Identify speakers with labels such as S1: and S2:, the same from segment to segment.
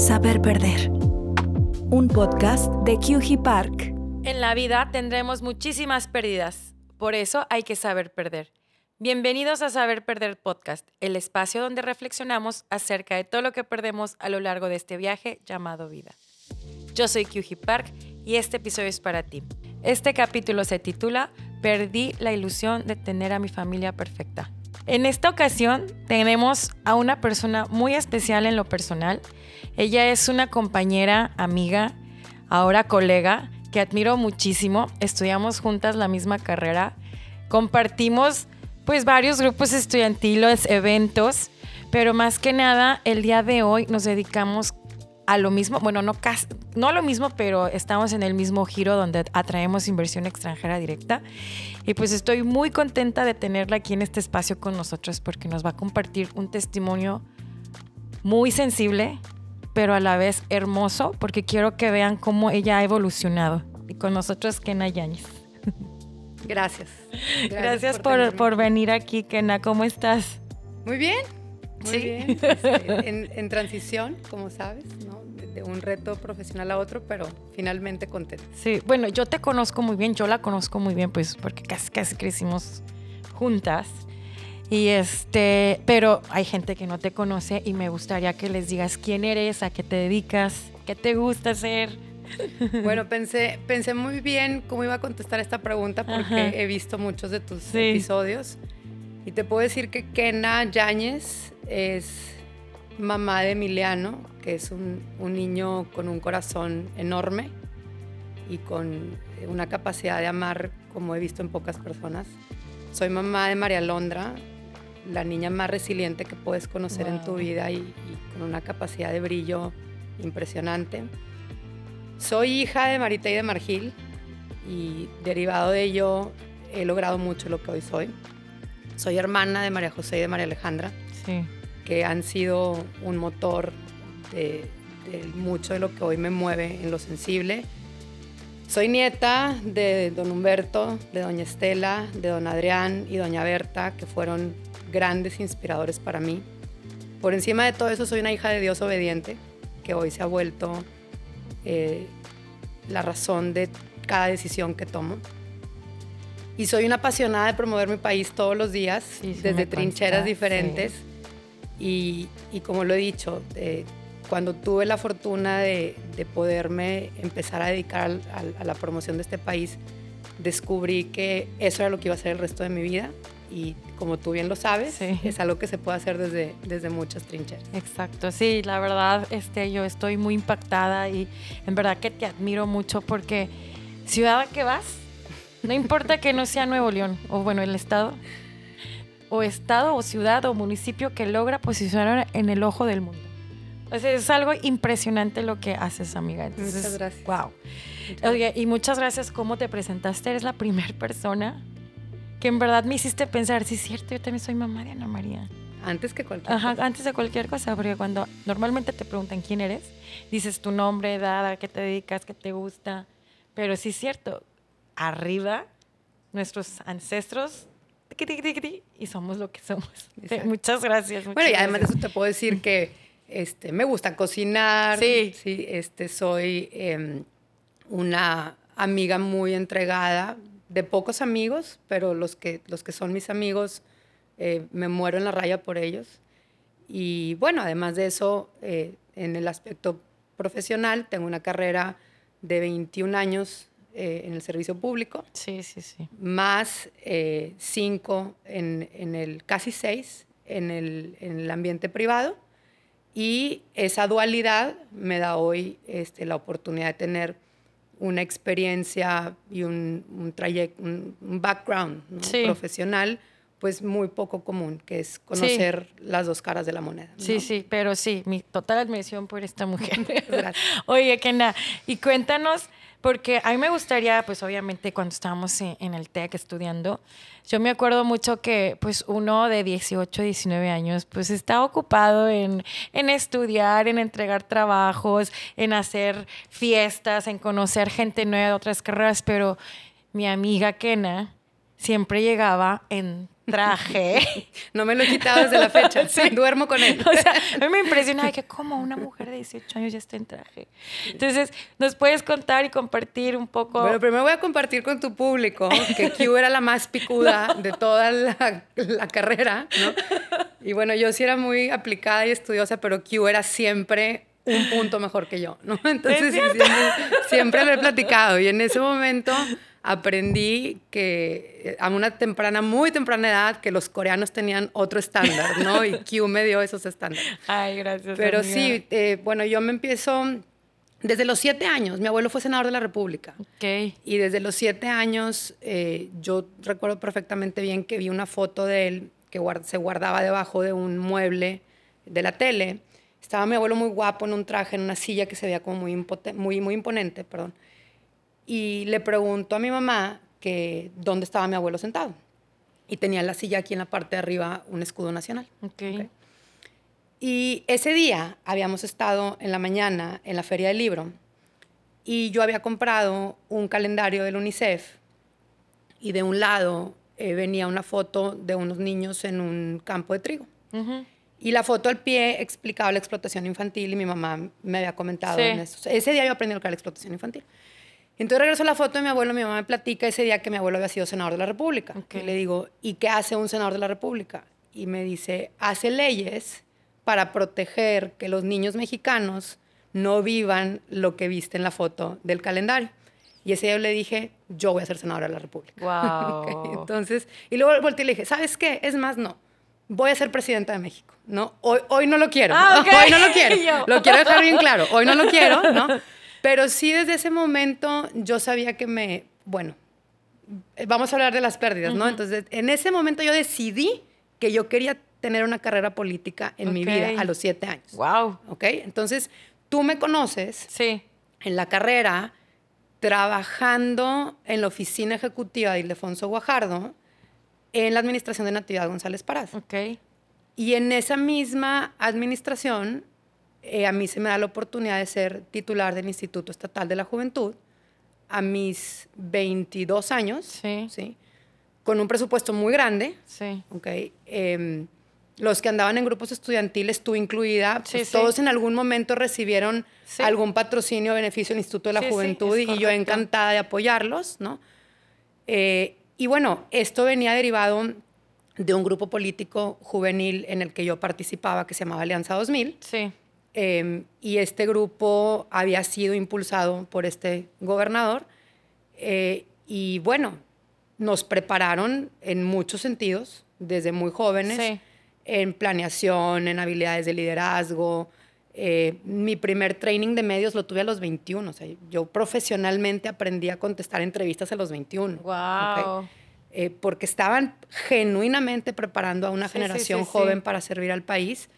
S1: Saber Perder. Un podcast de QG Park.
S2: En la vida tendremos muchísimas pérdidas, por eso hay que saber perder. Bienvenidos a Saber Perder Podcast, el espacio donde reflexionamos acerca de todo lo que perdemos a lo largo de este viaje llamado vida. Yo soy QG Park y este episodio es para ti. Este capítulo se titula Perdí la ilusión de tener a mi familia perfecta. En esta ocasión tenemos a una persona muy especial en lo personal. Ella es una compañera, amiga, ahora colega, que admiro muchísimo. Estudiamos juntas la misma carrera. Compartimos pues varios grupos estudiantiles, eventos, pero más que nada el día de hoy nos dedicamos a lo mismo, bueno, no, no a lo mismo, pero estamos en el mismo giro donde atraemos inversión extranjera directa. Y pues estoy muy contenta de tenerla aquí en este espacio con nosotros porque nos va a compartir un testimonio muy sensible, pero a la vez hermoso, porque quiero que vean cómo ella ha evolucionado. Y con nosotros, Kena Yáñez.
S3: Gracias.
S2: Gracias, por, por, venir aquí, Kena. ¿Cómo estás?
S3: Muy bien, muy bien. Este, en, transición, como sabes, ¿no? De, un reto profesional a otro, pero finalmente contenta.
S2: Sí, bueno, yo te conozco muy bien, yo la conozco muy bien, pues porque casi, casi crecimos juntas. Y este, pero hay gente que no te conoce y me gustaría que les digas quién eres, a qué te dedicas, qué te gusta hacer.
S3: Bueno, pensé, pensé muy bien cómo iba a contestar esta pregunta porque he visto muchos de tus episodios. Y te puedo decir que Kena Yáñez es mamá de Emiliano, que es un, niño con un corazón enorme y con una capacidad de amar como he visto en pocas personas. Soy mamá de María Londra, la niña más resiliente que puedes conocer en tu vida y, y, con una capacidad de brillo impresionante. Soy hija de Marita y de Margil y derivado de ello he logrado mucho lo que hoy soy. Soy hermana de María José y de María Alejandra, que han sido un motor de, mucho de lo que hoy me mueve en lo sensible. Soy nieta de don Humberto, de doña Estela, de don Adrián y doña Berta, que fueron grandes inspiradores para mí. Por encima de todo eso, soy una hija de Dios obediente, que hoy se ha vuelto eh, la razón de cada decisión que tomo. Y soy una apasionada de promover mi país todos los días, desde trincheras diferentes. Y, y, como lo he dicho, eh, cuando tuve la fortuna de, de poderme empezar a dedicar a, la promoción de este país, descubrí que eso era lo que iba a ser el resto de mi vida. Y como tú bien lo sabes, es algo que se puede hacer desde, desde muchas trincheras.
S2: Exacto, sí, la verdad, este, yo estoy muy impactada y en verdad que te admiro mucho porque ciudad a que vas, no importa que no sea Nuevo León o bueno, el estado, o estado o ciudad o municipio que logra posicionar en el ojo del mundo. O es algo impresionante lo que haces, amiga.
S3: muchas gracias.
S2: Wow. Oye, y muchas gracias cómo te presentaste. Eres la primera persona que en verdad me hiciste pensar, sí es cierto, yo también soy mamá de Ana María.
S3: Antes que cualquier
S2: Ajá, antes de cualquier cosa, porque cuando normalmente te preguntan quién eres, dices tu nombre, edad, a qué te dedicas, qué te gusta. Pero sí es cierto, arriba nuestros ancestros y somos lo que somos. Muchas gracias.
S3: bueno, y además de eso te puedo decir que este, me gusta cocinar.
S2: Sí.
S3: sí este, soy em, una amiga muy entregada, de pocos amigos, pero los que, los que son mis amigos, eh, me muero en la raya por ellos. Y bueno, además de eso, eh, en el aspecto profesional, tengo una carrera de 21 años eh, en el servicio público.
S2: Sí, sí, sí.
S3: Más eh, cinco en, en, el, casi seis en el, en el, ambiente privado. Y esa dualidad me da hoy este, la oportunidad de tener una experiencia y un, un trayecto, un, background profesional pues muy poco común, que es conocer las dos caras de la moneda.
S2: Sí, sí, pero sí, mi total admiración por esta mujer. Oye, Kena, y cuéntanos, porque a mí me gustaría, pues obviamente cuando estábamos en, el TEC estudiando, yo me acuerdo mucho que pues uno de 18, 19 años, pues está ocupado en, en estudiar, en entregar trabajos, en hacer fiestas, en conocer gente nueva de otras carreras, pero mi amiga Kena siempre llegaba en traje.
S3: no me lo he quitado desde la fecha. sí. Duermo con él.
S2: O sea, a mí me impresiona que como una mujer de 18 años ya está en traje. Entonces, ¿nos puedes contar y compartir un poco?
S3: Bueno, primero voy a compartir con tu público que Q era la más picuda de toda la, la carrera, ¿no? Y bueno, yo sí era muy aplicada y estudiosa, pero Q era siempre un punto mejor que yo, ¿no? Entonces siempre, siempre, lo he platicado y en ese momento aprendí que a una temprana, muy temprana edad, que los coreanos tenían otro estándar, ¿no? Y Q me dio esos estándares.
S2: Ay, gracias.
S3: Pero sí, eh, bueno, yo me empiezo desde los siete años. Mi abuelo fue senador de la República.
S2: Ok.
S3: Y desde los siete años, eh, yo recuerdo perfectamente bien que vi una foto de él que se guardaba debajo de un mueble de la tele estaba mi abuelo muy guapo en un traje, en una silla que se veía como muy, muy, muy imponente, perdón. Y le preguntó a mi mamá que dónde estaba mi abuelo sentado. Y tenía la silla aquí en la parte de arriba un escudo nacional.
S2: Okay.
S3: Y ese día habíamos estado en la mañana en la feria del libro y yo había comprado un calendario del UNICEF y de un lado eh, venía una foto de unos niños en un campo de trigo. Uh y la foto al pie explicaba la explotación infantil y mi mamá me había comentado en eso. Ese día yo aprendí lo que era la explotación infantil. Entonces regreso a la foto de mi abuelo, mi mamá me platica ese día que mi abuelo había sido senador de la República. Y le digo, ¿y qué hace un senador de la República? Y me dice, hace leyes para proteger que los niños mexicanos no vivan lo que viste en la foto del calendario. Y ese día yo le dije, yo voy a ser senadora de la República.
S2: Wow.
S3: Entonces, y luego volteé y le dije, ¿sabes qué? Es más, no voy a ser presidenta de México, ¿no? Hoy, hoy no lo quiero,
S2: ah,
S3: hoy no lo quiero, lo quiero dejar bien claro, hoy no lo quiero, ¿no? Pero sí desde ese momento yo sabía que me, bueno, vamos a hablar de las pérdidas, ¿no? Entonces, en ese momento yo decidí que yo quería tener una carrera política en mi vida a los siete años.
S2: Wow.
S3: ¿Ok? Entonces, tú me conoces
S2: sí.
S3: en la carrera trabajando en la oficina ejecutiva de Ildefonso Guajardo, en la administración de Natividad González Parás.
S2: Ok.
S3: Y en esa misma administración, eh, a mí se me da la oportunidad de ser titular del Instituto Estatal de la Juventud a mis 22 años,
S2: sí.
S3: ¿sí? con un presupuesto muy grande.
S2: Sí.
S3: Okay. Em, los que andaban en grupos estudiantiles, tú incluida, pues todos en algún momento recibieron algún patrocinio o beneficio del Instituto de la Juventud y yo encantada de apoyarlos, ¿no? Eh, y bueno, esto venía derivado de un grupo político juvenil en el que yo participaba que se llamaba Alianza 2000.
S2: Sí.
S3: Em, y este grupo había sido impulsado por este gobernador. Eh, y bueno, nos prepararon en muchos sentidos, desde muy jóvenes, en planeación, en habilidades de liderazgo, eh, mi primer training de medios lo tuve a los 21. O sea, yo profesionalmente aprendí a contestar entrevistas a los 21.
S2: Wow.
S3: Eh, porque estaban genuinamente preparando a una generación joven para servir al país.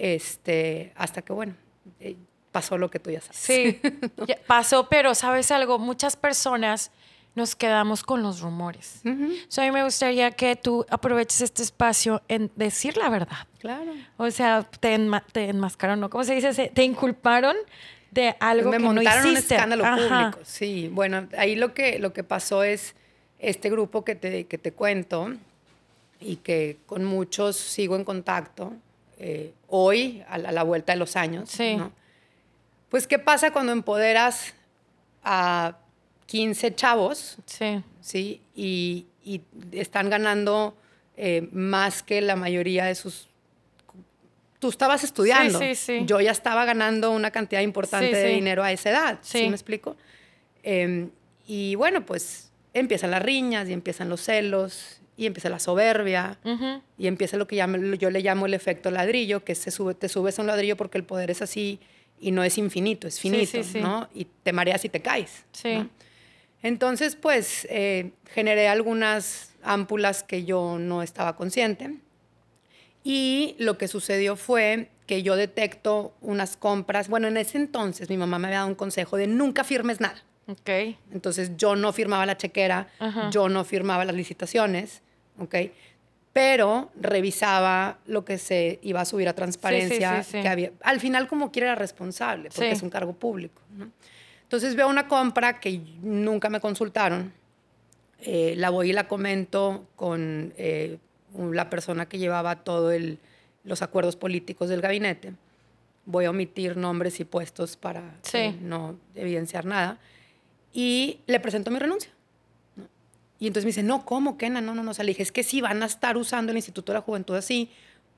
S3: Este, hasta que, bueno, eh, pasó lo que tú ya sabes.
S2: Sí, pasó, pero sabes algo, muchas personas nos quedamos con los rumores. a mí me gustaría que tú aproveches este espacio en decir la verdad.
S3: Claro.
S2: O sea, te, enmascaron, ¿no? ¿Cómo se dice? Te inculparon de algo
S3: me
S2: que
S3: montaron
S2: no
S3: un escándalo público. Sí, bueno, ahí lo que, lo que pasó es este grupo que te, que te cuento y que con muchos sigo en contacto eh, hoy, a la, vuelta de los años.
S2: Sí.
S3: Pues, ¿qué pasa cuando empoderas a 15 chavos,
S2: sí,
S3: ¿sí? Y, están ganando eh, más que la mayoría de sus... Tú estabas estudiando.
S2: Sí, sí,
S3: Yo ya estaba ganando una cantidad importante de dinero a esa edad. ¿Sí, me explico? Em, y bueno, pues empiezan las riñas y empiezan los celos y empieza la soberbia y empieza lo que yo le llamo el efecto ladrillo, que se sube, te subes a un ladrillo porque el poder es así y no es infinito, es finito, ¿no? Y te mareas y te caes.
S2: Sí.
S3: Entonces, pues, eh, generé algunas ámpulas que yo no estaba consciente. Y lo que sucedió fue que yo detecto unas compras. Bueno, en ese entonces mi mamá me había dado un consejo de nunca firmes nada.
S2: Ok.
S3: Entonces yo no firmaba la chequera, yo no firmaba las licitaciones, ¿ok? Pero revisaba lo que se iba a subir a transparencia, que había. Al final, como quiera, era responsable, porque es un cargo público, ¿no? Entonces veo una compra que nunca me consultaron, eh, la voy y la comento con eh, la persona que llevaba todos los acuerdos políticos del gabinete. Voy a omitir nombres y puestos para no evidenciar nada. Y le presento mi renuncia. Y entonces me dice, no, ¿cómo, Kena? No, no, no. O sea, le dije, es que si van a estar usando el Instituto de la Juventud así,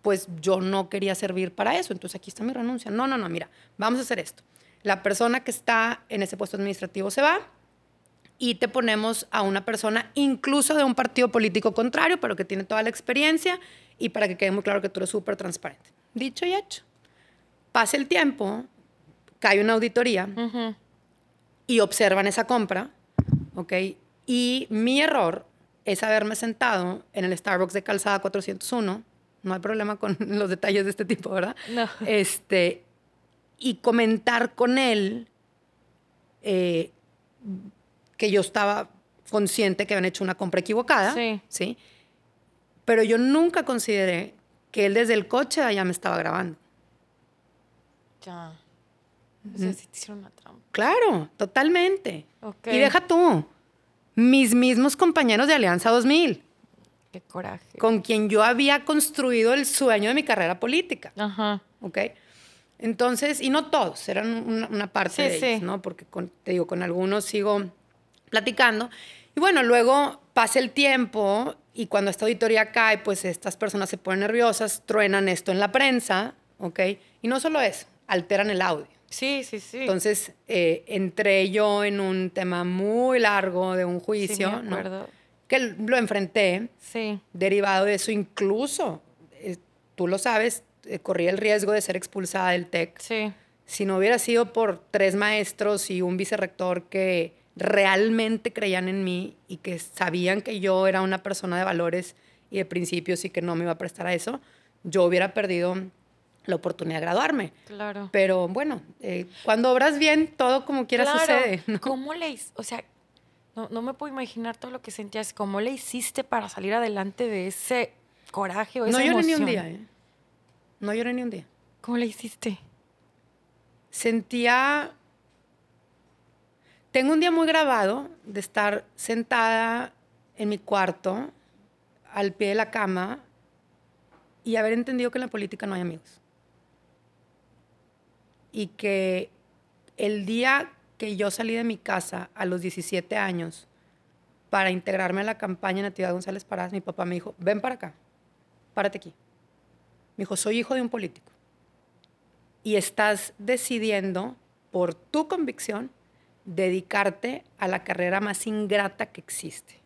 S3: pues yo no quería servir para eso. Entonces aquí está mi renuncia. No, no, no, mira, vamos a hacer esto. La persona que está en ese puesto administrativo se va, y te ponemos a una persona incluso de un partido político contrario, pero que tiene toda la experiencia y para que quede muy claro que tú eres súper transparente. Dicho y hecho. Pasa el tiempo, cae una auditoría y observan esa compra, ¿ok? Y mi error es haberme sentado en el Starbucks de Calzada 401, no hay problema con los detalles de este tipo, ¿verdad?
S2: No.
S3: Este, y comentar con él eh, que yo estaba consciente que habían hecho una compra equivocada.
S2: Sí.
S3: ¿sí? Pero yo nunca consideré que él desde el coche allá me estaba grabando.
S2: Ya. O sea, si te hicieron una trampa.
S3: Claro, totalmente.
S2: Okay.
S3: Y deja tú, mis mismos compañeros de Alianza 2000.
S2: Qué coraje.
S3: Con quien yo había construido el sueño de mi carrera política.
S2: Ajá.
S3: ¿Ok? Entonces, y no todos, eran una, parte de ellos, ¿no? Porque te digo, con algunos sigo platicando. Y bueno, luego pasa el tiempo y cuando esta auditoría cae, pues estas personas se ponen nerviosas, truenan esto en la prensa, ¿ok? Y no solo eso, alteran el audio.
S2: Sí, sí, sí.
S3: Entonces, eh, entré yo en un tema muy largo de un juicio,
S2: sí, me acuerdo.
S3: que lo enfrenté.
S2: Sí.
S3: Derivado de eso, incluso, eh, tú lo sabes, eh, corrí el riesgo de ser expulsada del TEC.
S2: Sí.
S3: Si no hubiera sido por tres maestros y un vicerrector que realmente creían en mí y que sabían que yo era una persona de valores y de principios y que no me iba a prestar a eso, yo hubiera perdido la oportunidad de graduarme.
S2: Claro.
S3: Pero bueno, eh, cuando obras bien, todo como quiera sucede.
S2: ¿Cómo le O sea, no, no, me puedo imaginar todo lo que sentías. ¿Cómo le hiciste para salir adelante de ese coraje o esa
S3: No
S2: lloré
S3: ni un día, ¿eh? No lloré ni un día.
S2: ¿Cómo le hiciste?
S3: Sentía tengo un día muy grabado de estar sentada en mi cuarto, al pie de la cama, y haber entendido que en la política no hay amigos. Y que el día que yo salí de mi casa a los 17 años para integrarme a la campaña Natividad González Parás, mi papá me dijo, ven para acá, párate aquí. Me dijo, soy hijo de un político. Y estás decidiendo por tu convicción dedicarte a la carrera más ingrata que existe.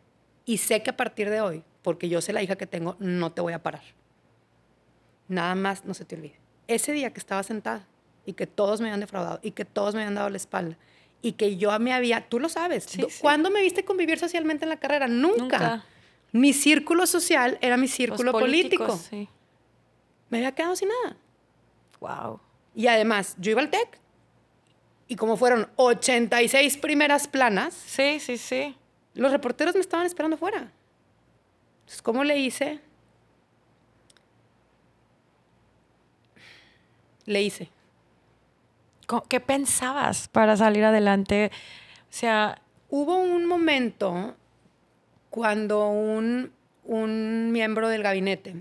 S3: Y sé que a partir de hoy, porque yo sé la hija que tengo, no te voy a parar. Nada más no se te olvide. Ese día que estaba sentada y que todos me habían defraudado y que todos me habían dado la espalda y que yo me había, tú lo sabes, ¿cuándo me viste convivir socialmente en la carrera? Nunca. Mi círculo social era mi círculo político. Me había quedado sin nada.
S2: Wow.
S3: Y además, yo iba al TEC y como fueron 86 primeras planas.
S2: Sí, sí, sí.
S3: Los reporteros me estaban esperando afuera. Entonces, ¿cómo le hice? Le hice.
S2: ¿Qué pensabas para salir adelante? O sea...
S3: Hubo un momento cuando un, un miembro del gabinete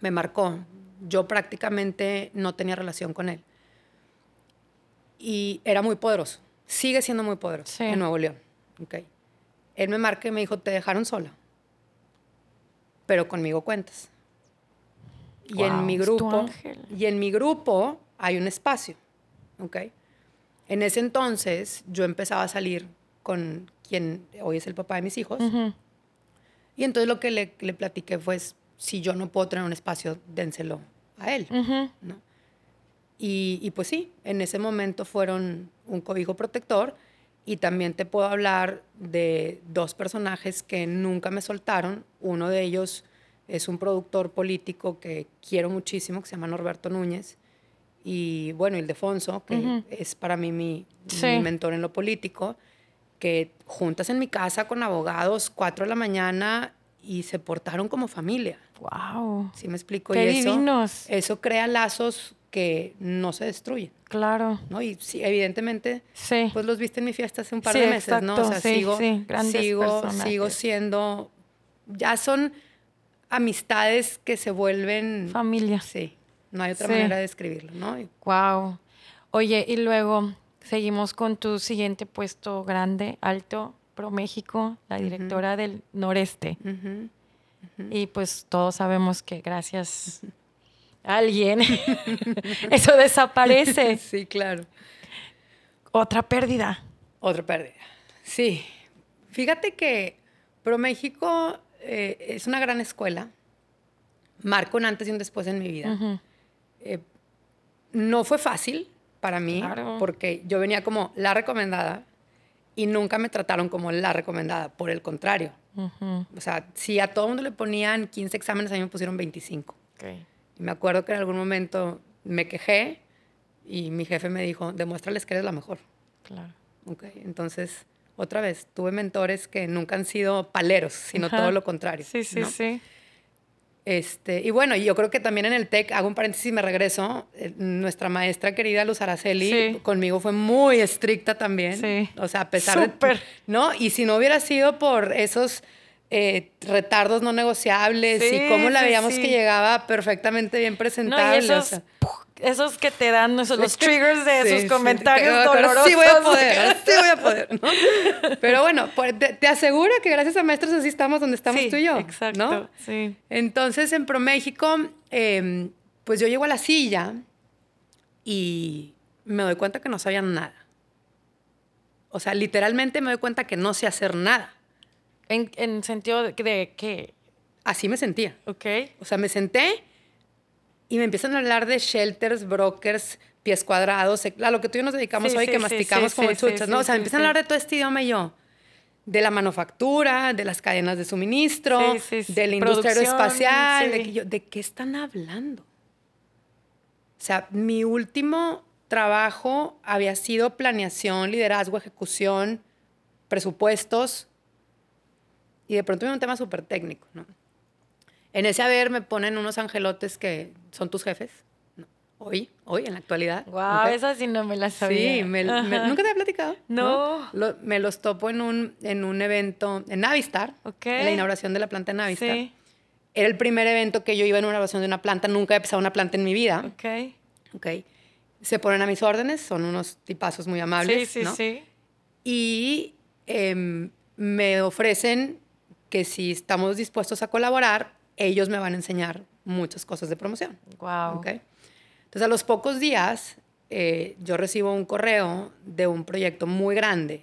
S3: me marcó. Yo prácticamente no tenía relación con él y era muy poderoso. Sigue siendo muy poderoso en Nuevo León. Okay. Él me marca y me dijo, te dejaron sola, pero conmigo cuentas. y en mi grupo, y en mi grupo hay un espacio, ¿ok? En ese entonces yo empezaba a salir con quien hoy es el papá de mis hijos. Y entonces lo que le, le, platiqué fue, si yo no puedo tener un espacio, dénselo a él, ¿no? Y, pues sí, en ese momento fueron un cobijo protector y también te puedo hablar de dos personajes que nunca me soltaron. Uno de ellos es un productor político que quiero muchísimo, que se llama Norberto Núñez. Y bueno, Ildefonso, que es para mí mi, mi, mentor en lo político, que juntas en mi casa con abogados, cuatro de la mañana, y se portaron como familia.
S2: ¡Wow!
S3: ¿Sí me explico?
S2: ¡Qué
S3: y eso,
S2: divinos!
S3: Eso crea lazos que no se destruyen.
S2: Claro.
S3: ¿no? Y sí, evidentemente,
S2: sí.
S3: pues los viste en mi fiesta hace un par de meses, ¿no? O sea,
S2: sí,
S3: sigo,
S2: sí,
S3: sigo, sigo siendo, ya son, amistades que se vuelven...
S2: Familia.
S3: Sí, no hay otra manera de describirlo, ¿no?
S2: Wow. Oye, y luego seguimos con tu siguiente puesto grande, alto, Pro México, la directora del noreste. Y pues todos sabemos que gracias a alguien eso desaparece.
S3: Sí, claro.
S2: Otra pérdida.
S3: Otra pérdida. Sí. Fíjate que ProMéxico eh, es una gran escuela. Marco un antes y un después en mi vida. Eh, no fue fácil para mí, porque yo venía como la recomendada y nunca me trataron como la recomendada, por el contrario. O sea, si a todo mundo le ponían 15 exámenes, a mí me pusieron 25. Y me acuerdo que en algún momento me quejé y mi jefe me dijo, demuéstrales que eres la mejor.
S2: Claro.
S3: Okay. Entonces, otra vez, tuve mentores que nunca han sido paleros, sino todo lo contrario.
S2: Sí, sí, sí.
S3: Este, y bueno, yo creo que también en el TEC, hago un paréntesis y me regreso, eh, nuestra maestra querida Luz Araceli conmigo fue muy estricta también. Sí. O sea, a pesar
S2: Súper. de...
S3: ¿No? Y si no hubiera sido por esos eh, retardos no negociables y cómo la veíamos que llegaba perfectamente bien presentable.
S2: No, esos, esos que te dan los triggers de esos comentarios dolorosos.
S3: Sí voy a poder, sí voy a poder. Pero bueno, pues, te, aseguro que gracias a maestros así estamos donde estamos tú y yo. Exacto,
S2: sí.
S3: Entonces, en ProMéxico, eh, pues yo llego a la silla y me doy cuenta que no sabían nada. O sea, literalmente me doy cuenta que no sé hacer nada.
S2: ¿En, en sentido de, de qué?
S3: Así me sentía.
S2: Ok.
S3: O sea, me senté y me empiezan a hablar de shelters, brokers, pies cuadrados, a lo que tú y yo nos dedicamos hoy, que masticamos como chuchas, ¿no? o sea, me empiezan a hablar de todo este idioma y yo, de la manufactura, de las cadenas de suministro, de la industria aeroespacial, de, de qué están hablando. O sea, mi último trabajo había sido planeación, liderazgo, ejecución, presupuestos, y de pronto viene un tema súper técnico, ¿no? En ese haber me ponen unos angelotes que son tus jefes. Hoy, hoy, en la actualidad.
S2: Wow, esa sí no me la sabía.
S3: Sí, nunca te había platicado.
S2: No.
S3: me los topo en un, en un evento en Navistar, en la inauguración de la planta de Navistar. Sí. Era el primer evento que yo iba en una inauguración de una planta, nunca he pisado una planta en mi vida.
S2: Ok.
S3: Ok. Se ponen a mis órdenes, son unos tipazos muy amables.
S2: Sí, sí, sí.
S3: Y em, me ofrecen que si estamos dispuestos a colaborar, ellos me van a enseñar muchas cosas de promoción.
S2: Wow.
S3: ¿okay? Entonces, a los pocos días, eh, yo recibo un correo de un proyecto muy grande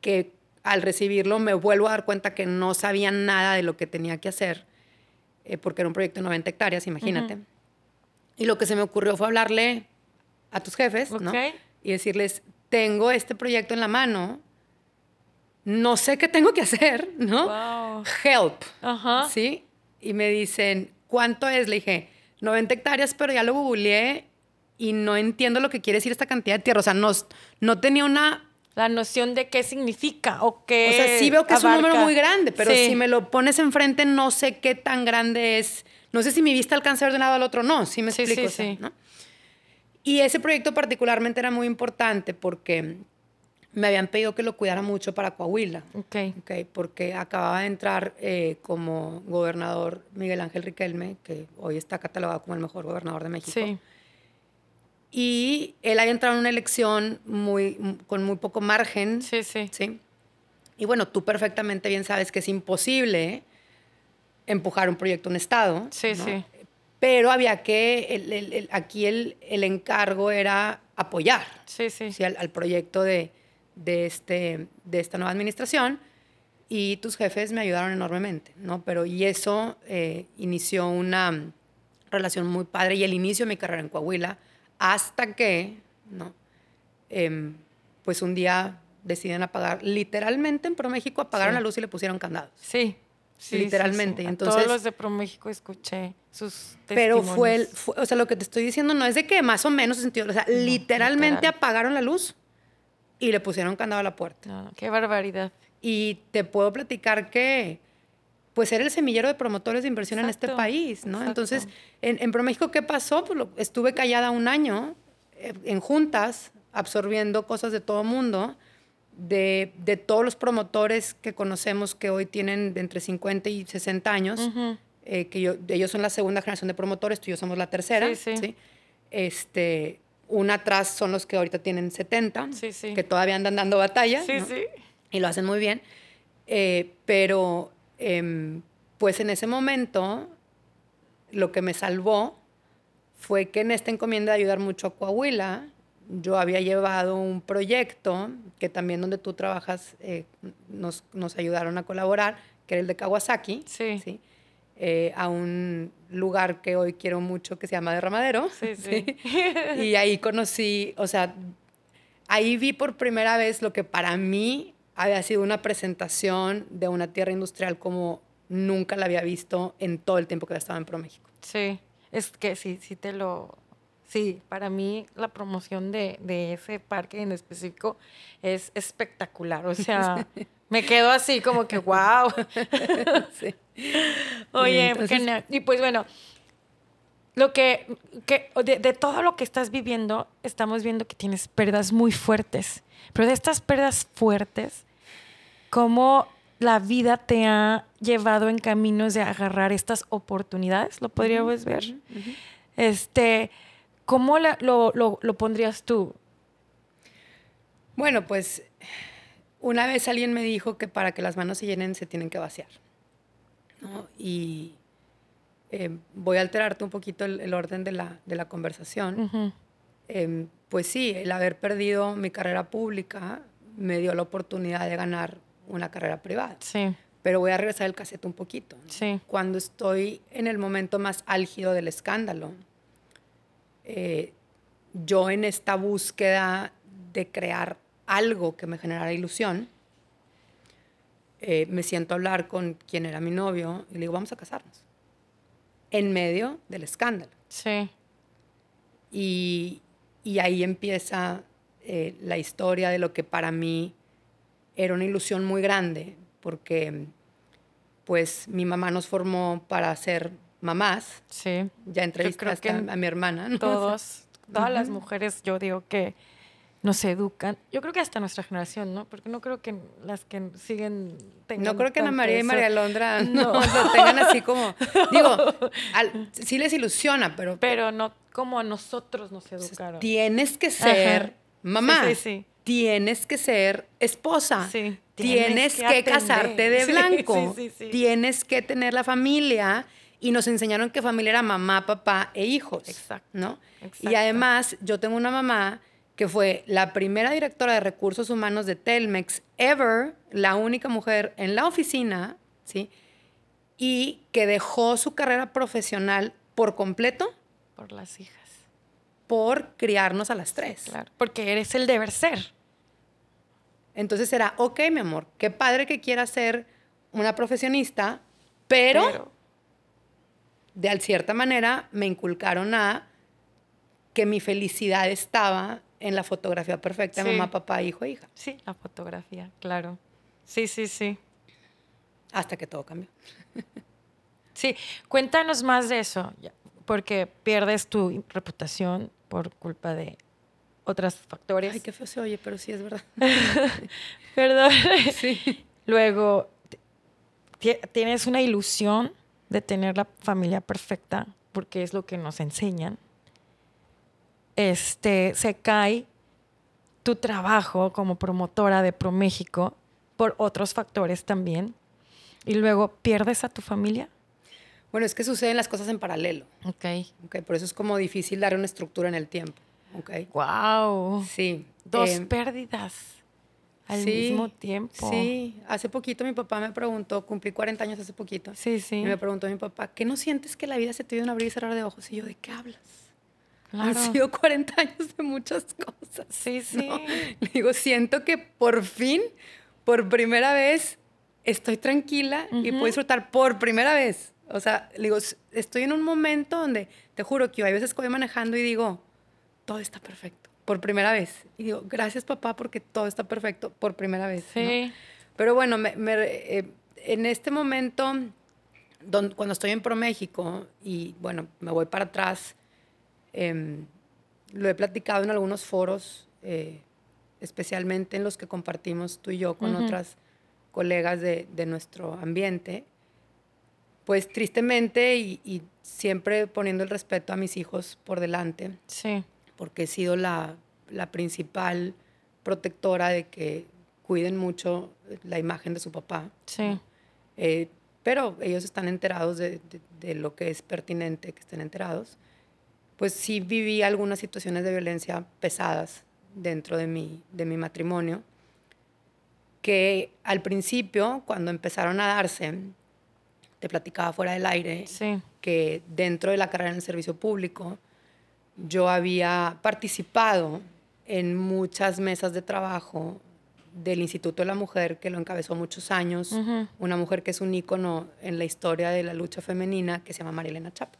S3: que al recibirlo me vuelvo a dar cuenta que no sabía nada de lo que tenía que hacer, eh, porque era un proyecto de 90 hectáreas, imagínate. Y lo que se me ocurrió fue hablarle a tus jefes, ¿no? Y decirles, tengo este proyecto en la mano, no sé qué tengo que hacer, ¿no? Help.
S2: Ajá.
S3: ¿Sí? Y me dicen, ¿cuánto es? Le dije, 90 hectáreas, pero ya lo googleé y no entiendo lo que quiere decir esta cantidad de tierra. O sea, no, no tenía una...
S2: La noción de qué significa o qué...
S3: O sea, sí veo que es un número muy grande, pero si me lo pones enfrente no sé qué tan grande es. No sé si mi vista alcanza a ver de un lado al otro no, sí me explico. Sí, ¿no? Y ese proyecto particularmente era muy importante porque me habían pedido que lo cuidara mucho para Coahuila.
S2: Ok.
S3: okay porque acababa de entrar eh, como gobernador Miguel Ángel Riquelme, que hoy está catalogado como el mejor gobernador de México.
S2: Sí.
S3: Y él había entrado en una elección muy, con muy poco margen.
S2: Sí, sí.
S3: Sí. Y bueno, tú perfectamente bien sabes que es imposible empujar un proyecto a un Estado.
S2: Sí, sí.
S3: Pero había que, el, aquí el, encargo era apoyar
S2: sí, sí.
S3: ¿sí? al proyecto de, de, este, de esta nueva administración y tus jefes me ayudaron enormemente, ¿no? Pero y eso eh, inició una relación muy padre y el inicio de mi carrera en Coahuila hasta que, ¿no? Em, pues un día deciden apagar, literalmente en ProMéxico apagaron la luz y le pusieron candados.
S2: Sí. Sí,
S3: literalmente.
S2: Sí,
S3: Entonces,
S2: todos los de ProMéxico escuché sus
S3: Pero fue, o sea, lo que te estoy diciendo no es de que más o menos sentido, o sea, literalmente apagaron la luz y le pusieron candado a la puerta.
S2: qué barbaridad.
S3: Y te puedo platicar que pues era el semillero de promotores de inversión en este país, ¿no? Entonces, en, en ProMéxico, ¿qué pasó? Pues estuve callada un año eh, en juntas, absorbiendo cosas de todo mundo, de, de, todos los promotores que conocemos que hoy tienen de entre 50 y 60 años, eh, que yo, ellos son la segunda generación de promotores, tú y yo somos la tercera. Sí, sí. Este, una atrás son los que ahorita tienen 70, que todavía andan dando batalla. Sí. Y lo hacen muy bien. Eh, pero, em, pues en ese momento, lo que me salvó fue que en esta encomienda de ayudar mucho a Coahuila, yo había llevado un proyecto que también donde tú trabajas eh, nos, nos, ayudaron a colaborar, que era el de Kawasaki, sí. Eh, a un lugar que hoy quiero mucho que se llama Derramadero. Sí, sí. y ahí conocí, o sea, ahí vi por primera vez lo que para mí había sido una presentación de una tierra industrial como nunca la había visto en todo el tiempo que estaba en ProMéxico.
S2: Sí, es que sí, sí te lo, Sí, para mí la promoción de, ese parque en específico es espectacular. O sea, me quedo así como que, wow. Sí. Oye, y pues bueno, lo que, de, de, todo lo que estás viviendo, estamos viendo que tienes pérdidas muy fuertes. Pero de estas pérdidas fuertes, ¿cómo la vida te ha llevado en caminos de agarrar estas oportunidades? ¿Lo podríamos ver? Este ¿Cómo lo, pondrías tú?
S3: Bueno, pues una vez alguien me dijo que para que las manos se llenen se tienen que vaciar. Y eh, voy a alterarte un poquito el, orden de la, conversación. Em, pues sí, el haber perdido mi carrera pública me dio la oportunidad de ganar una carrera privada. Sí. Pero voy a regresar el cassette un poquito. Sí. Cuando estoy en el momento más álgido del escándalo, eh, yo en esta búsqueda de crear algo que me generara ilusión, eh, me siento a hablar con quien era mi novio y le digo, vamos a casarnos. En medio del escándalo. Sí. Y, y ahí empieza eh, la historia de lo que para mí era una ilusión muy grande, porque pues mi mamá nos formó para ser mamás. Sí. Ya entrevistaste a, a, mi hermana. ¿no?
S2: Todos, todas las mujeres, yo digo que nos educan. Yo creo que hasta nuestra generación, ¿no? Porque no creo que las que siguen
S3: tengan. No creo que Ana María y María Londra no. lo tengan así como. Digo, sí les ilusiona, pero.
S2: Pero no como a nosotros nos educaron.
S3: Tienes que ser mamá. Sí, sí, Tienes que ser esposa. Sí. Tienes, que, que casarte de blanco. Tienes que tener la familia y nos enseñaron que familia era mamá, papá e hijos. Exacto. ¿no? Y además, yo tengo una mamá que fue la primera directora de recursos humanos de Telmex ever, la única mujer en la oficina, ¿sí? Y que dejó su carrera profesional por completo.
S2: Por las hijas.
S3: Por criarnos a las tres.
S2: Claro, porque eres el deber ser.
S3: Entonces era, ok, mi amor, qué padre que quieras ser una profesionista, pero de cierta manera me inculcaron a que mi felicidad estaba en la fotografía perfecta mamá, papá, hijo e hija.
S2: Sí, la fotografía, claro. Sí, sí, sí.
S3: Hasta que todo cambió.
S2: sí, cuéntanos más de eso, porque pierdes tu reputación por culpa de otros factores.
S3: Ay, qué feo se oye, pero sí es verdad.
S2: Perdón. Sí. Luego, tienes una ilusión de tener la familia perfecta, porque es lo que nos enseñan, este, se cae tu trabajo como promotora de ProMéxico por otros factores también, y luego pierdes a tu familia.
S3: Bueno, es que suceden las cosas en paralelo. Ok. okay por eso es como difícil dar una estructura en el tiempo. Ok.
S2: Wow.
S3: Sí.
S2: Dos em, pérdidas al mismo tiempo.
S3: Sí, hace poquito mi papá me preguntó, cumplí 40 años hace poquito. Sí, sí. Y me preguntó mi papá, ¿qué no sientes que la vida se te dio un abrir y cerrar de ojos? Y yo, ¿de qué hablas? Han sido 40 años de muchas cosas. Sí, sí. Le digo, siento que por fin, por primera vez, estoy tranquila y puedo disfrutar por primera vez. O sea, digo, estoy en un momento donde, te juro que hay veces que voy manejando y digo, todo está perfecto por primera vez. Y digo, gracias papá porque todo está perfecto por primera vez. Sí. Pero bueno, me, eh, en este momento, cuando estoy en ProMéxico y bueno, me voy para atrás, em, lo he platicado en algunos foros, eh, especialmente en los que compartimos tú y yo con otras colegas de, nuestro ambiente, pues tristemente y, siempre poniendo el respeto a mis hijos por delante,
S2: sí.
S3: porque he sido la, la principal protectora de que cuiden mucho la imagen de su papá.
S2: Sí.
S3: Eh, pero ellos están enterados de, de, lo que es pertinente que estén enterados. Pues sí viví algunas situaciones de violencia pesadas dentro de mi, de mi matrimonio, que al principio, cuando empezaron a darse, te platicaba fuera del aire, que dentro de la carrera en el servicio público, yo había participado en muchas mesas de trabajo del Instituto de la Mujer, que lo encabezó muchos años, una mujer que es un ícono en la historia de la lucha femenina, que se llama Marilena Chapa.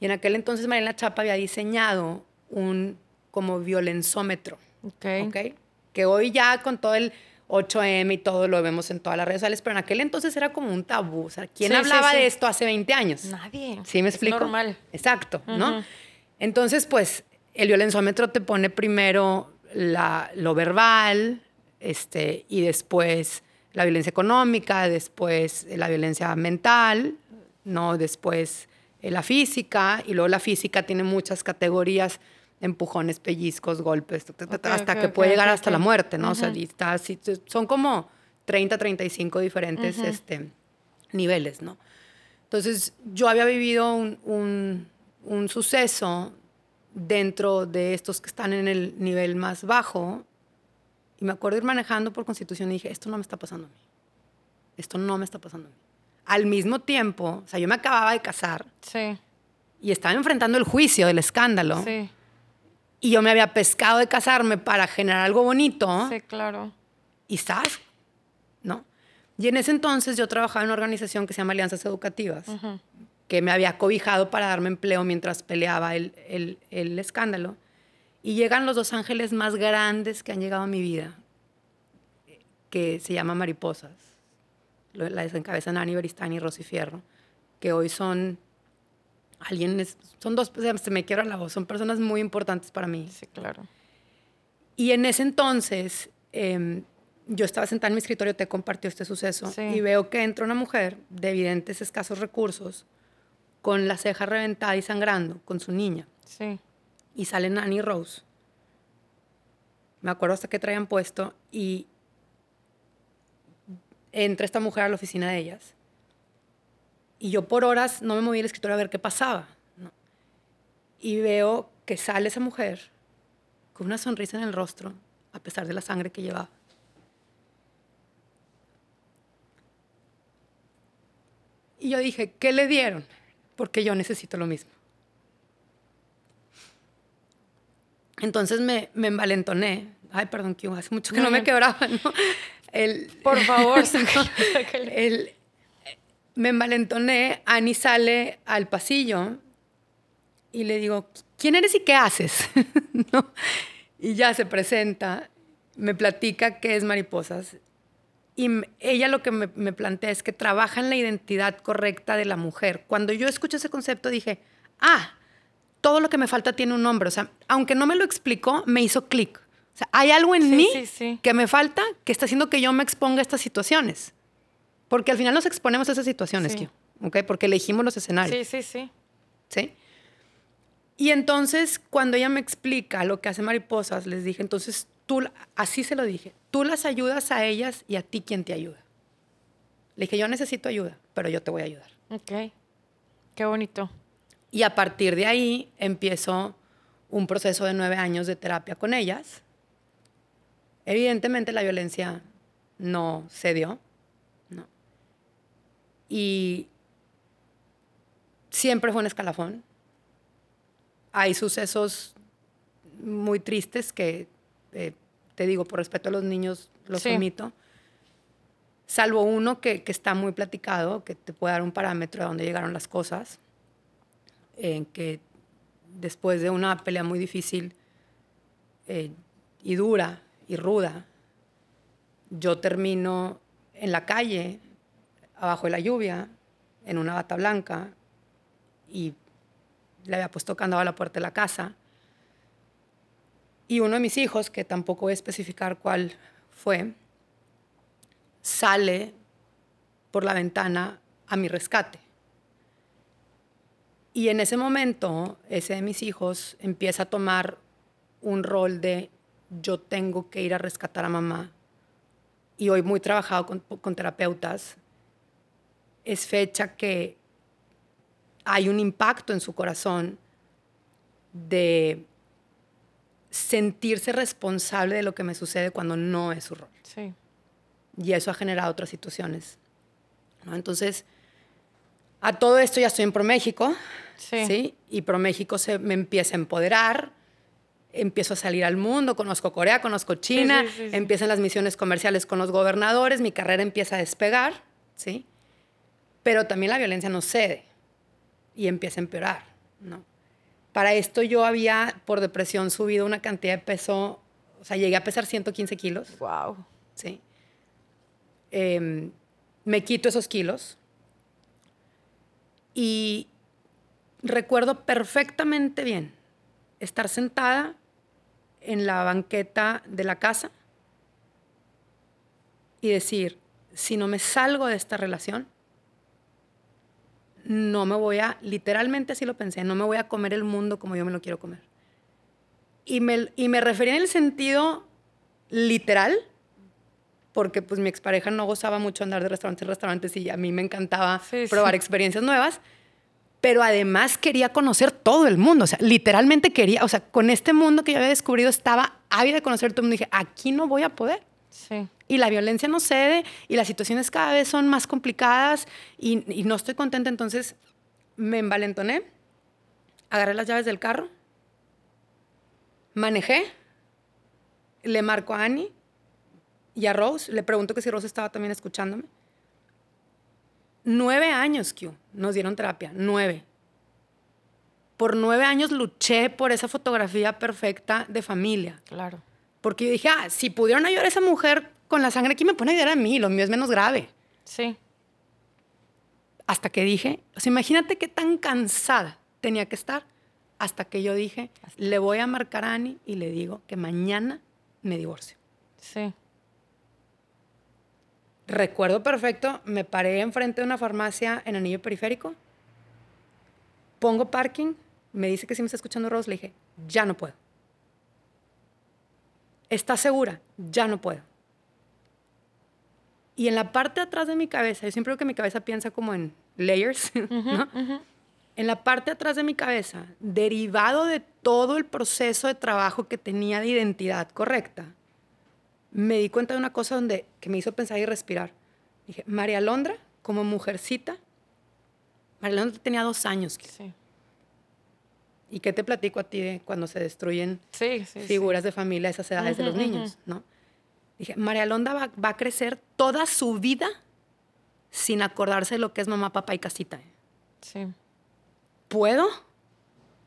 S3: Y en aquel entonces Marilena Chapa había diseñado un como violenzómetro,
S2: okay.
S3: que hoy ya con todo el 8M y todo lo vemos en todas las redes sociales, pero en aquel entonces era como un tabú. O sea, ¿quién hablaba de esto hace 20 años?
S2: Nadie.
S3: ¿Sí me explico?
S2: normal.
S3: Exacto, ¿no? Entonces, pues, el violenzómetro te pone primero la, lo verbal, este, y después la violencia económica, después la violencia mental, ¿no? Después la física, y luego la física tiene muchas categorías, empujones, pellizcos, golpes, hasta que puede llegar hasta la muerte, ¿no? O sea, son como 30, 35 diferentes este, niveles, ¿no? Entonces, yo había vivido un, un, un suceso dentro de estos que están en el nivel más bajo, y me acuerdo ir manejando por constitución y dije, esto no me está pasando a mí. Esto no me está pasando a mí. Al mismo tiempo, o sea, yo me acababa de casar.
S2: Sí.
S3: Y estaba enfrentando el juicio del escándalo.
S2: Sí.
S3: Y yo me había pescado de casarme para generar algo bonito.
S2: Sí, claro.
S3: Y estás, ¿no? Y en ese entonces yo trabajaba en una organización que se llama Alianzas Educativas, que me había cobijado para darme empleo mientras peleaba el, el, el escándalo. Y llegan los dos ángeles más grandes que han llegado a mi vida, que se llaman mariposas. La desencabezan Ani Beristain y Rosy Fierro, que hoy son alguien, son dos, se me quiero la voz, son personas muy importantes para mí.
S2: Sí, claro.
S3: Y en ese entonces, em, yo estaba sentada en mi escritorio, te compartió este suceso, y veo que entra una mujer de evidentes escasos recursos, con la ceja reventada y sangrando, con su niña.
S2: Sí
S3: y sale Nanny Rose. Me acuerdo hasta que traían puesto y entra esta mujer a la oficina de ellas. Y yo por horas no me moví el escritorio a ver qué pasaba. Y veo que sale esa mujer con una sonrisa en el rostro, a pesar de la sangre que llevaba. Y yo dije, ¿qué le dieron? Porque yo necesito lo mismo. Entonces me, me envalentoné. Ay, perdón, que hace mucho que no, me quebraba, ¿no? El,
S2: Por favor,
S3: el, me envalentoné, Ani sale al pasillo y le digo, ¿quién eres y qué haces? ¿No? Y ya se presenta, me platica qué es mariposas. Y ella lo que me, me plantea es que trabaja en la identidad correcta de la mujer. Cuando yo escuché ese concepto dije, ah, todo lo que me falta tiene un nombre. O sea, aunque no me lo explicó, me hizo clic. O sea, hay algo en mí que me falta que está haciendo que yo me exponga a estas situaciones. Porque al final nos exponemos a esas situaciones, ¿ok? Porque elegimos los escenarios.
S2: Sí, sí, sí.
S3: ¿Sí? Y entonces, cuando ella me explica lo que hace Mariposas, les dije, entonces tú, así se lo dije, tú las ayudas a ellas y a ti quien te ayuda. Le dije, yo necesito ayuda, pero yo te voy a ayudar.
S2: Ok. Qué bonito.
S3: Y a partir de ahí empiezo un proceso de nueve años de terapia con ellas. Evidentemente la violencia no se dio. ¿no? Y siempre fue un escalafón. Hay sucesos muy tristes que, eh, te digo, por respeto a los niños, los omito. Salvo uno que, que, está muy platicado, que te puede dar un parámetro de dónde llegaron las cosas en que después de una pelea muy difícil eh, y dura y ruda, yo termino en la calle, abajo de la lluvia, en una bata blanca, y le había puesto candado a la puerta de la casa. Y uno de mis hijos, que tampoco voy a especificar cuál fue, sale por la ventana a mi rescate. Y en ese momento, ese de mis hijos empieza a tomar un rol de yo tengo que ir a rescatar a mamá. Y hoy muy trabajado con, con terapeutas, es fecha que hay un impacto en su corazón de sentirse responsable de lo que me sucede cuando no es su rol.
S2: Sí.
S3: Y eso ha generado otras situaciones. Entonces, a todo esto ya estoy en ProMéxico. Sí. ¿sí? Y ProMéxico se me empieza a empoderar. Empiezo a salir al mundo, conozco Corea, conozco China, empiezan las misiones comerciales con los gobernadores, mi carrera empieza a despegar, ¿sí? Pero también la violencia no cede y empieza a empeorar, ¿no? Para esto yo había, por depresión, subido una cantidad de peso, o sea, llegué a pesar 115 kilos.
S2: Wow.
S3: Sí. Em, me quito esos kilos y recuerdo perfectamente bien estar sentada en la banqueta de la casa y decir, si no me salgo de esta relación, no me voy a, literalmente así lo pensé, no me voy a comer el mundo como yo me lo quiero comer. Y me, y me refería en el sentido literal, porque pues mi expareja no gozaba mucho andar de restaurantes en restaurantes y a mí me encantaba probar experiencias nuevas, pero además quería conocer todo el mundo, o sea, literalmente quería, o sea, con este mundo que yo había descubrido estaba ávida de conocer todo el mundo y dije, aquí no voy a poder.
S2: Sí
S3: y la violencia no cede y las situaciones cada vez son más complicadas y, no estoy contenta, entonces me envalentoné, agarré las llaves del carro, manejé, le marco a Annie y a Rose, le pregunto que si Rose estaba también escuchándome. Nueve años, Q, nos dieron terapia, nueve. Por nueve años luché por esa fotografía perfecta de familia.
S2: Claro.
S3: Porque yo dije, ah, si pudieron ayudar a esa mujer con la sangre aquí me pone a ayudar a mí, lo mío es menos grave.
S2: Sí.
S3: Hasta que dije, o sea, imagínate qué tan cansada tenía que estar hasta que yo dije, le voy a marcar a Ani y le digo que mañana me divorcio.
S2: Sí.
S3: Recuerdo perfecto, me paré enfrente de una farmacia en Anillo Periférico, pongo parking, me dice que si me está escuchando Rose, le dije, ya no puedo. ¿Estás segura? Ya no puedo. Y en la parte de atrás de mi cabeza, yo siempre creo que mi cabeza piensa como en layers, ¿no? En la parte de atrás de mi cabeza, derivado de todo el proceso de trabajo que tenía de identidad correcta, me di cuenta de una cosa donde, que me hizo pensar y respirar. Dije, María Londra, como mujercita, María Londra tenía dos años. Sí. ¿Y qué te platico a ti de cuando se destruyen figuras de familia a esas edades de los niños? ¿no? Dije, María Londa va, a crecer toda su vida sin acordarse de lo que es mamá, papá y casita.
S2: Sí.
S3: ¿Puedo?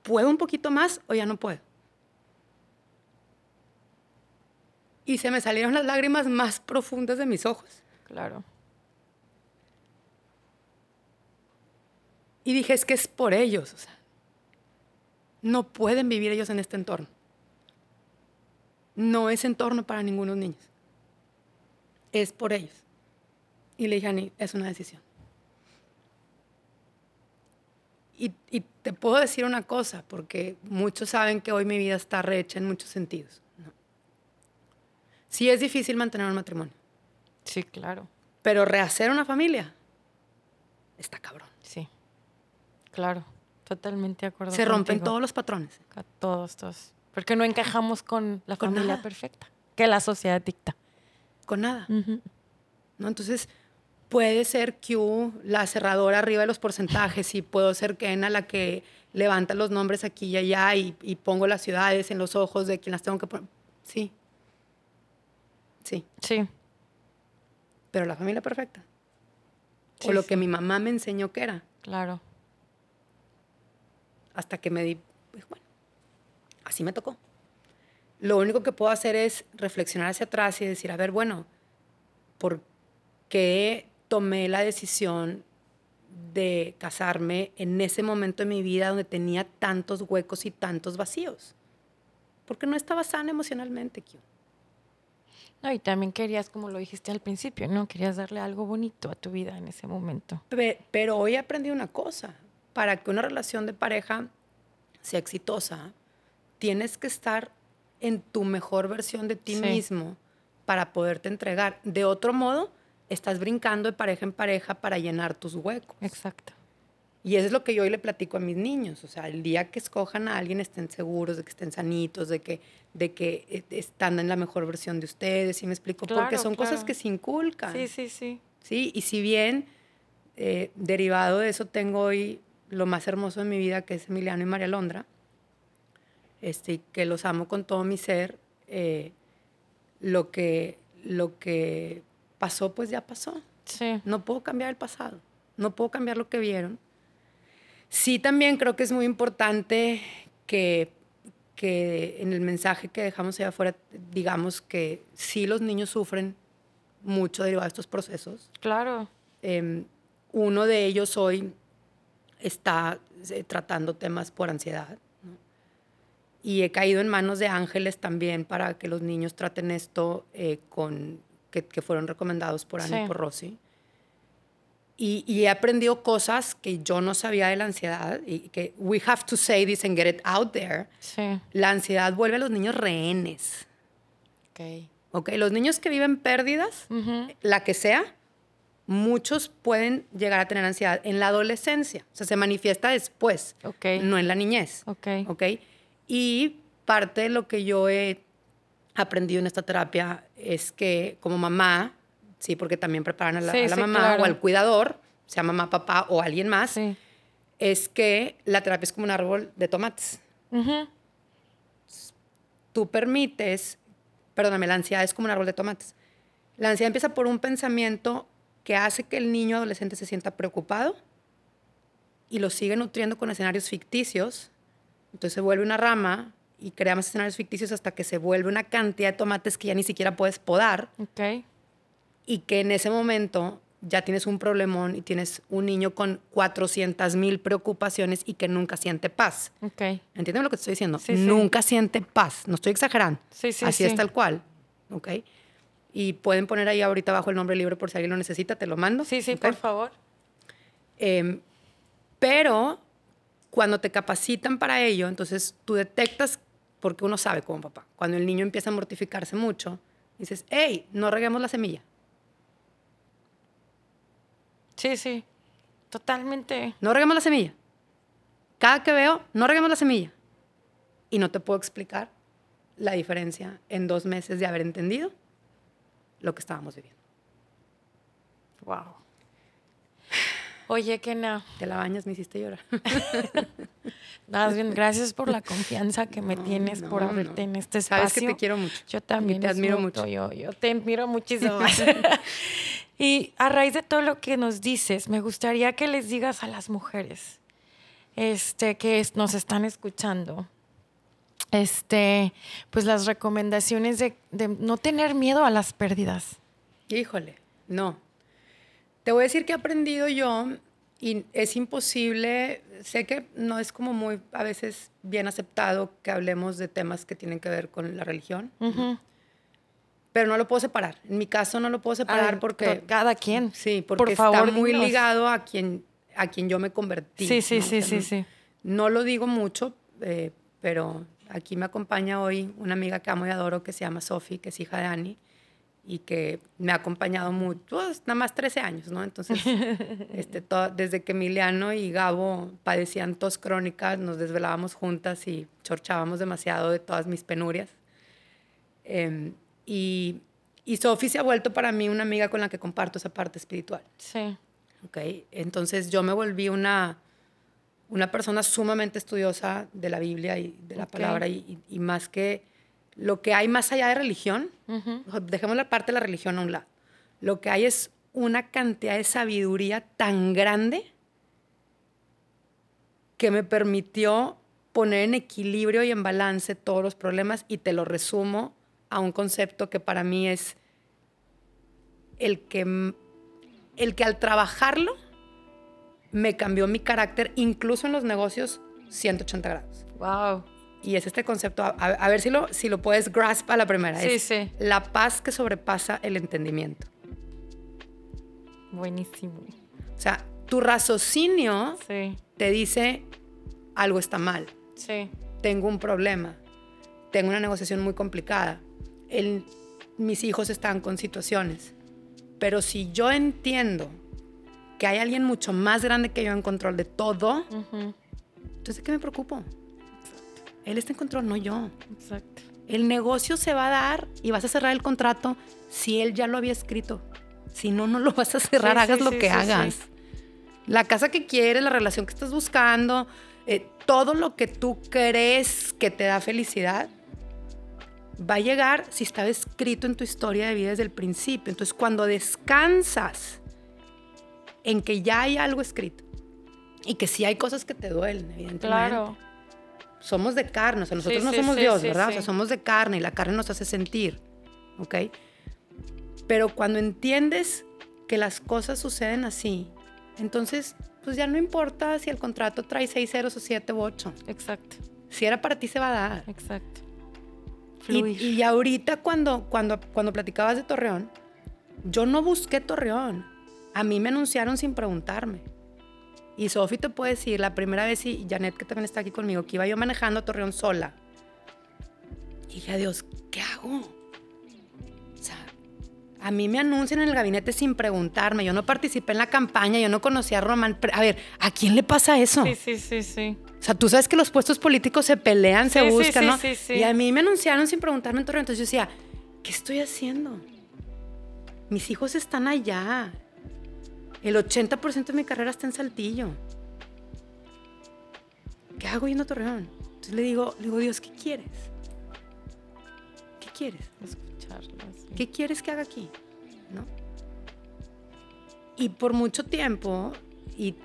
S3: ¿Puedo un poquito más o ya no puedo? Y se me salieron las lágrimas más profundas de mis ojos.
S2: Claro.
S3: Y dije, es que es por ellos. O sea, no pueden vivir ellos en este entorno. No es entorno para ningunos niños es por ellos. Y le dije a Ani, es una decisión. Y, te puedo decir una cosa, porque muchos saben que hoy mi vida está rehecha en muchos sentidos. Sí es difícil mantener un matrimonio.
S2: Sí, claro.
S3: Pero rehacer una familia está cabrón.
S2: Sí, claro, totalmente de acuerdo.
S3: Se rompen todos los patrones.
S2: todos, todos. Porque no encajamos con la familia perfecta que la sociedad dicta
S3: con nada. ¿No? Entonces, puede ser Q la cerradora arriba de los porcentajes y puedo ser Kena la que levanta los nombres aquí y allá y, pongo las ciudades en los ojos de quien las tengo que poner. Sí. Sí.
S2: Sí.
S3: Pero la familia perfecta. o lo que mi mamá me enseñó que era.
S2: Claro.
S3: Hasta que me di, pues bueno, así me tocó lo único que puedo hacer es reflexionar hacia atrás y decir, a ver, bueno, ¿por qué tomé la decisión de casarme en ese momento de mi vida donde tenía tantos huecos y tantos vacíos? porque no estaba sana emocionalmente, Q.
S2: No, y también querías, como lo dijiste al principio, ¿no? Querías darle algo bonito a tu vida en ese momento.
S3: Pero, hoy aprendí una cosa. Para que una relación de pareja sea exitosa, tienes que estar en tu mejor versión de ti mismo para poderte entregar. De otro modo, estás brincando de pareja en pareja para llenar tus huecos.
S2: Exacto.
S3: Y eso es lo que yo hoy le platico a mis niños. O sea, el día que escojan a alguien estén seguros de que estén sanitos, de que, de que eh, están en la mejor versión de ustedes, ¿sí me explico? Porque son cosas que se inculcan.
S2: Sí, sí, sí.
S3: Sí, y si bien eh, derivado de eso tengo hoy lo más hermoso de mi vida, que es Emiliano y María Londra, este, que los amo con todo mi ser, eh, lo, que, lo que pasó, pues ya pasó.
S2: Sí.
S3: No puedo cambiar el pasado, no puedo cambiar lo que vieron Sí, también creo que es muy importante que, que en el mensaje que dejamos allá afuera digamos que sí los niños sufren mucho derivado de estos procesos.
S2: Claro.
S3: Em, uno de ellos hoy está eh, tratando temas por ansiedad. Y he caído en manos de ángeles también para que los niños traten esto eh, con, que, fueron recomendados por Ana y por Rosy. Y, he aprendido cosas que yo no sabía de la ansiedad y que we have to say this and get it out there.
S2: Sí.
S3: La ansiedad vuelve a los niños rehenes.
S2: Ok.
S3: Ok, los niños que viven pérdidas, la que sea, muchos pueden llegar a tener ansiedad en la adolescencia. O sea, se manifiesta después,
S2: okay.
S3: no en la niñez.
S2: Ok.
S3: Ok. Y parte de lo que yo he aprendido en esta terapia es que como mamá, sí, porque también preparan a la, mamá o al cuidador, sea mamá, papá o alguien más, es que la terapia es como un árbol de tomates. Tú permites, perdóname, la ansiedad es como un árbol de tomates. La ansiedad empieza por un pensamiento que hace que el niño adolescente se sienta preocupado y lo sigue nutriendo con escenarios ficticios. Entonces se vuelve una rama y creamos escenarios ficticios hasta que se vuelve una cantidad de tomates que ya ni siquiera puedes podar.
S2: Okay
S3: y que en ese momento ya tienes un problemón y tienes un niño con 400 mil preocupaciones y que nunca siente paz.
S2: Okay.
S3: ¿Entienden lo que te estoy diciendo? nunca siente paz. No estoy exagerando.
S2: Sí, sí,
S3: Así es tal cual. ¿Ok? Y pueden poner ahí ahorita abajo el nombre del libro por si alguien lo necesita, te lo mando.
S2: Sí, sí, por favor.
S3: Em, pero cuando te capacitan para ello, entonces tú detectas, porque uno sabe como papá, cuando el niño empieza a mortificarse mucho, dices, hey, no reguemos la semilla
S2: Sí, sí, totalmente.
S3: No reguemos la semilla. Cada que veo, no reguemos la semilla. Y no te puedo explicar la diferencia en dos meses de haber entendido lo que estábamos viviendo.
S2: Wow. Oye, Kena.
S3: Te la bañas, me hiciste llorar.
S2: Más bien, gracias por la confianza que me tienes por haberte en este espacio.
S3: Sabes que te quiero mucho.
S2: Yo también.
S3: te admiro mucho.
S2: Yo, yo te admiro muchísimo. Y a raíz de todo lo que nos dices, me gustaría que les digas a las mujeres este, que nos están escuchando, este, pues las recomendaciones de, no tener miedo a las pérdidas.
S3: Híjole, no. Te voy a decir que he aprendido yo y es imposible, sé que no es como muy a veces bien aceptado que hablemos de temas que tienen que ver con la religión pero no lo puedo separar. En mi caso no lo puedo separar porque...
S2: Cada quien.
S3: Sí, porque está muy ligado a quien, a quien yo me convertí.
S2: Sí, sí, sí, sí, sí.
S3: No lo digo mucho, eh, pero aquí me acompaña hoy una amiga que amo y adoro que se llama Sofi, que es hija de Annie y que me ha acompañado mucho, pues, nada más 13 años, ¿no? Entonces, este, desde que Emiliano y Gabo padecían tos crónicas, nos desvelábamos juntas y chorchábamos demasiado de todas mis penurias. Eh, y, y Sophie se ha vuelto para mí una amiga con la que comparto esa parte espiritual.
S2: Sí.
S3: Ok, entonces yo me volví una, una persona sumamente estudiosa de la Biblia y de la palabra y, y, más que lo que hay más allá de religión, dejemos la parte de la religión a un lado, lo que hay es una cantidad de sabiduría tan grande que me permitió poner en equilibrio y en balance todos los problemas y te lo resumo a un concepto que para mí es el que, el que al trabajarlo me cambió mi carácter, incluso en los negocios, 180 grados.
S2: Wow.
S3: Y es este concepto, a, ver si lo, si lo puedes grasp a la primera.
S2: Sí,
S3: es
S2: sí.
S3: La paz que sobrepasa el entendimiento.
S2: Buenísimo.
S3: O sea, tu raciocinio te dice algo está mal.
S2: Sí.
S3: Tengo un problema. Tengo una negociación muy complicada. mis hijos están con situaciones. Pero si yo entiendo que hay alguien mucho más grande que yo en control de todo, entonces ¿de qué me preocupo? Él está en control, no yo.
S2: Exacto.
S3: El negocio se va a dar y vas a cerrar el contrato si él ya lo había escrito. Si no, no lo vas a cerrar, hagas lo que hagas. La casa que quieres, la relación que estás buscando, eh, todo lo que tú crees que te da felicidad, va a llegar si está escrito en tu historia de vida desde el principio. Entonces, cuando descansas en que ya hay algo escrito y que sí hay cosas que te duelen, evidentemente.
S2: Claro.
S3: Somos de carne, o sea, nosotros no somos Dios, ¿verdad? O sea, somos de carne y la carne nos hace sentir, ¿ok? Pero cuando entiendes que las cosas suceden así, entonces, pues ya no importa si el contrato trae seis ceros o siete u ocho.
S2: Exacto.
S3: Si era para ti, se va a dar.
S2: Exacto.
S3: Y, y, ahorita cuando, cuando, cuando platicabas de Torreón, yo no busqué Torreón. A mí me anunciaron sin preguntarme. Y Sofi te puede decir, la primera vez, y Janet, que también está aquí conmigo, que iba yo manejando a Torreón sola. Y dije, Dios, ¿qué hago? A mí me anuncian en el gabinete sin preguntarme. Yo no participé en la campaña, yo no conocía a Román. A ver, ¿a quién le pasa eso?
S2: Sí, sí, sí, sí.
S3: O sea, tú sabes que los puestos políticos se pelean, se buscan, ¿no? Sí, sí, Y a mí me anunciaron sin preguntarme en Torreón. Entonces yo decía, ¿qué estoy haciendo? Mis hijos están allá. El 80% de mi carrera está en Saltillo. ¿Qué hago yendo a Torreón? Entonces le digo, le digo, Dios, ¿qué quieres? ¿Qué quieres? ¿Qué quieres que haga aquí? ¿No? Y por mucho tiempo, y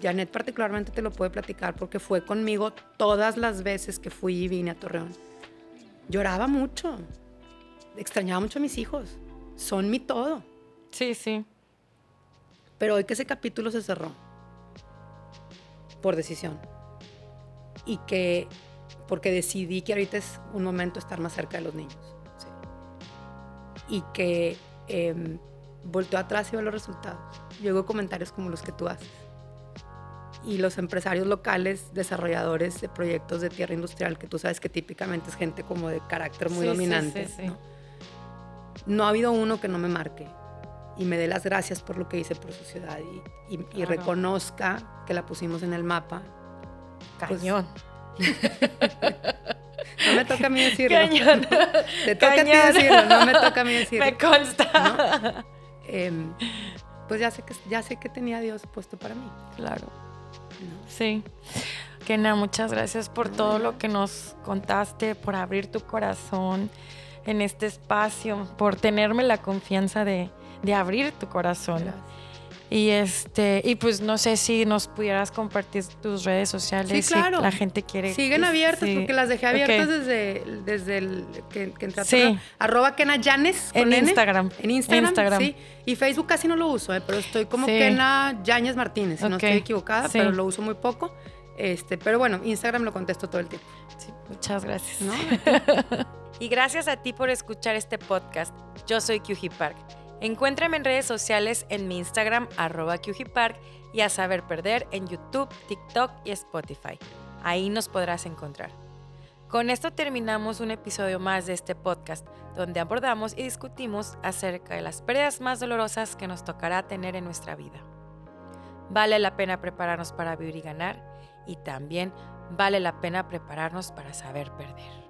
S3: Janet particularmente te lo puede platicar porque fue conmigo todas las veces que fui y vine a Torreón. Lloraba mucho, extrañaba mucho a mis hijos, son mi todo.
S2: Sí, sí.
S3: Pero hoy que ese capítulo se cerró, por decisión, y que, porque decidí que ahorita es un momento estar más cerca de los niños y que eh, volteó atrás y ve los resultados. Llegó comentarios como los que tú haces. Y los empresarios locales, desarrolladores de proyectos de tierra industrial, que tú sabes que típicamente es gente como de carácter muy dominante. ¿no? ¿no? ha habido uno que no me marque y me dé las gracias por lo que hice por su ciudad y, y, reconozca que la pusimos en el mapa.
S2: Pues Cañón.
S3: No me toca a mí decirlo. Te toca a ti decirlo, no me toca a mí decirlo.
S2: Me consta.
S3: Em, pues ya sé, que, ya sé que tenía Dios puesto para mí.
S2: Claro. Sí. Kena, muchas gracias por todo lo que nos contaste, por abrir tu corazón en este espacio, por tenerme la confianza de, de abrir tu corazón. Y este, y pues no sé si nos pudieras compartir tus redes sociales.
S3: Sí, claro.
S2: la gente quiere.
S3: Siguen abiertas porque las dejé abiertas desde, desde el que, que sí. Arroba Kena Yanes
S2: en Instagram.
S3: En Instagram. Sí. Y Facebook casi no lo uso, eh, pero estoy como Kena Yanes Martínez, si no estoy equivocada, pero lo uso muy poco. Este, pero bueno, Instagram lo contesto todo el tiempo.
S2: muchas gracias. y gracias a ti por escuchar este podcast. Yo soy Kyuji Park. Encuéntrame en redes sociales en mi Instagram, arroba Park, y a Saber Perder en YouTube, TikTok y Spotify. Ahí nos podrás encontrar. Con esto terminamos un episodio más de este podcast, donde abordamos y discutimos acerca de las pérdidas más dolorosas que nos tocará tener en nuestra vida. Vale la pena prepararnos para vivir y ganar, y también vale la pena prepararnos para saber perder.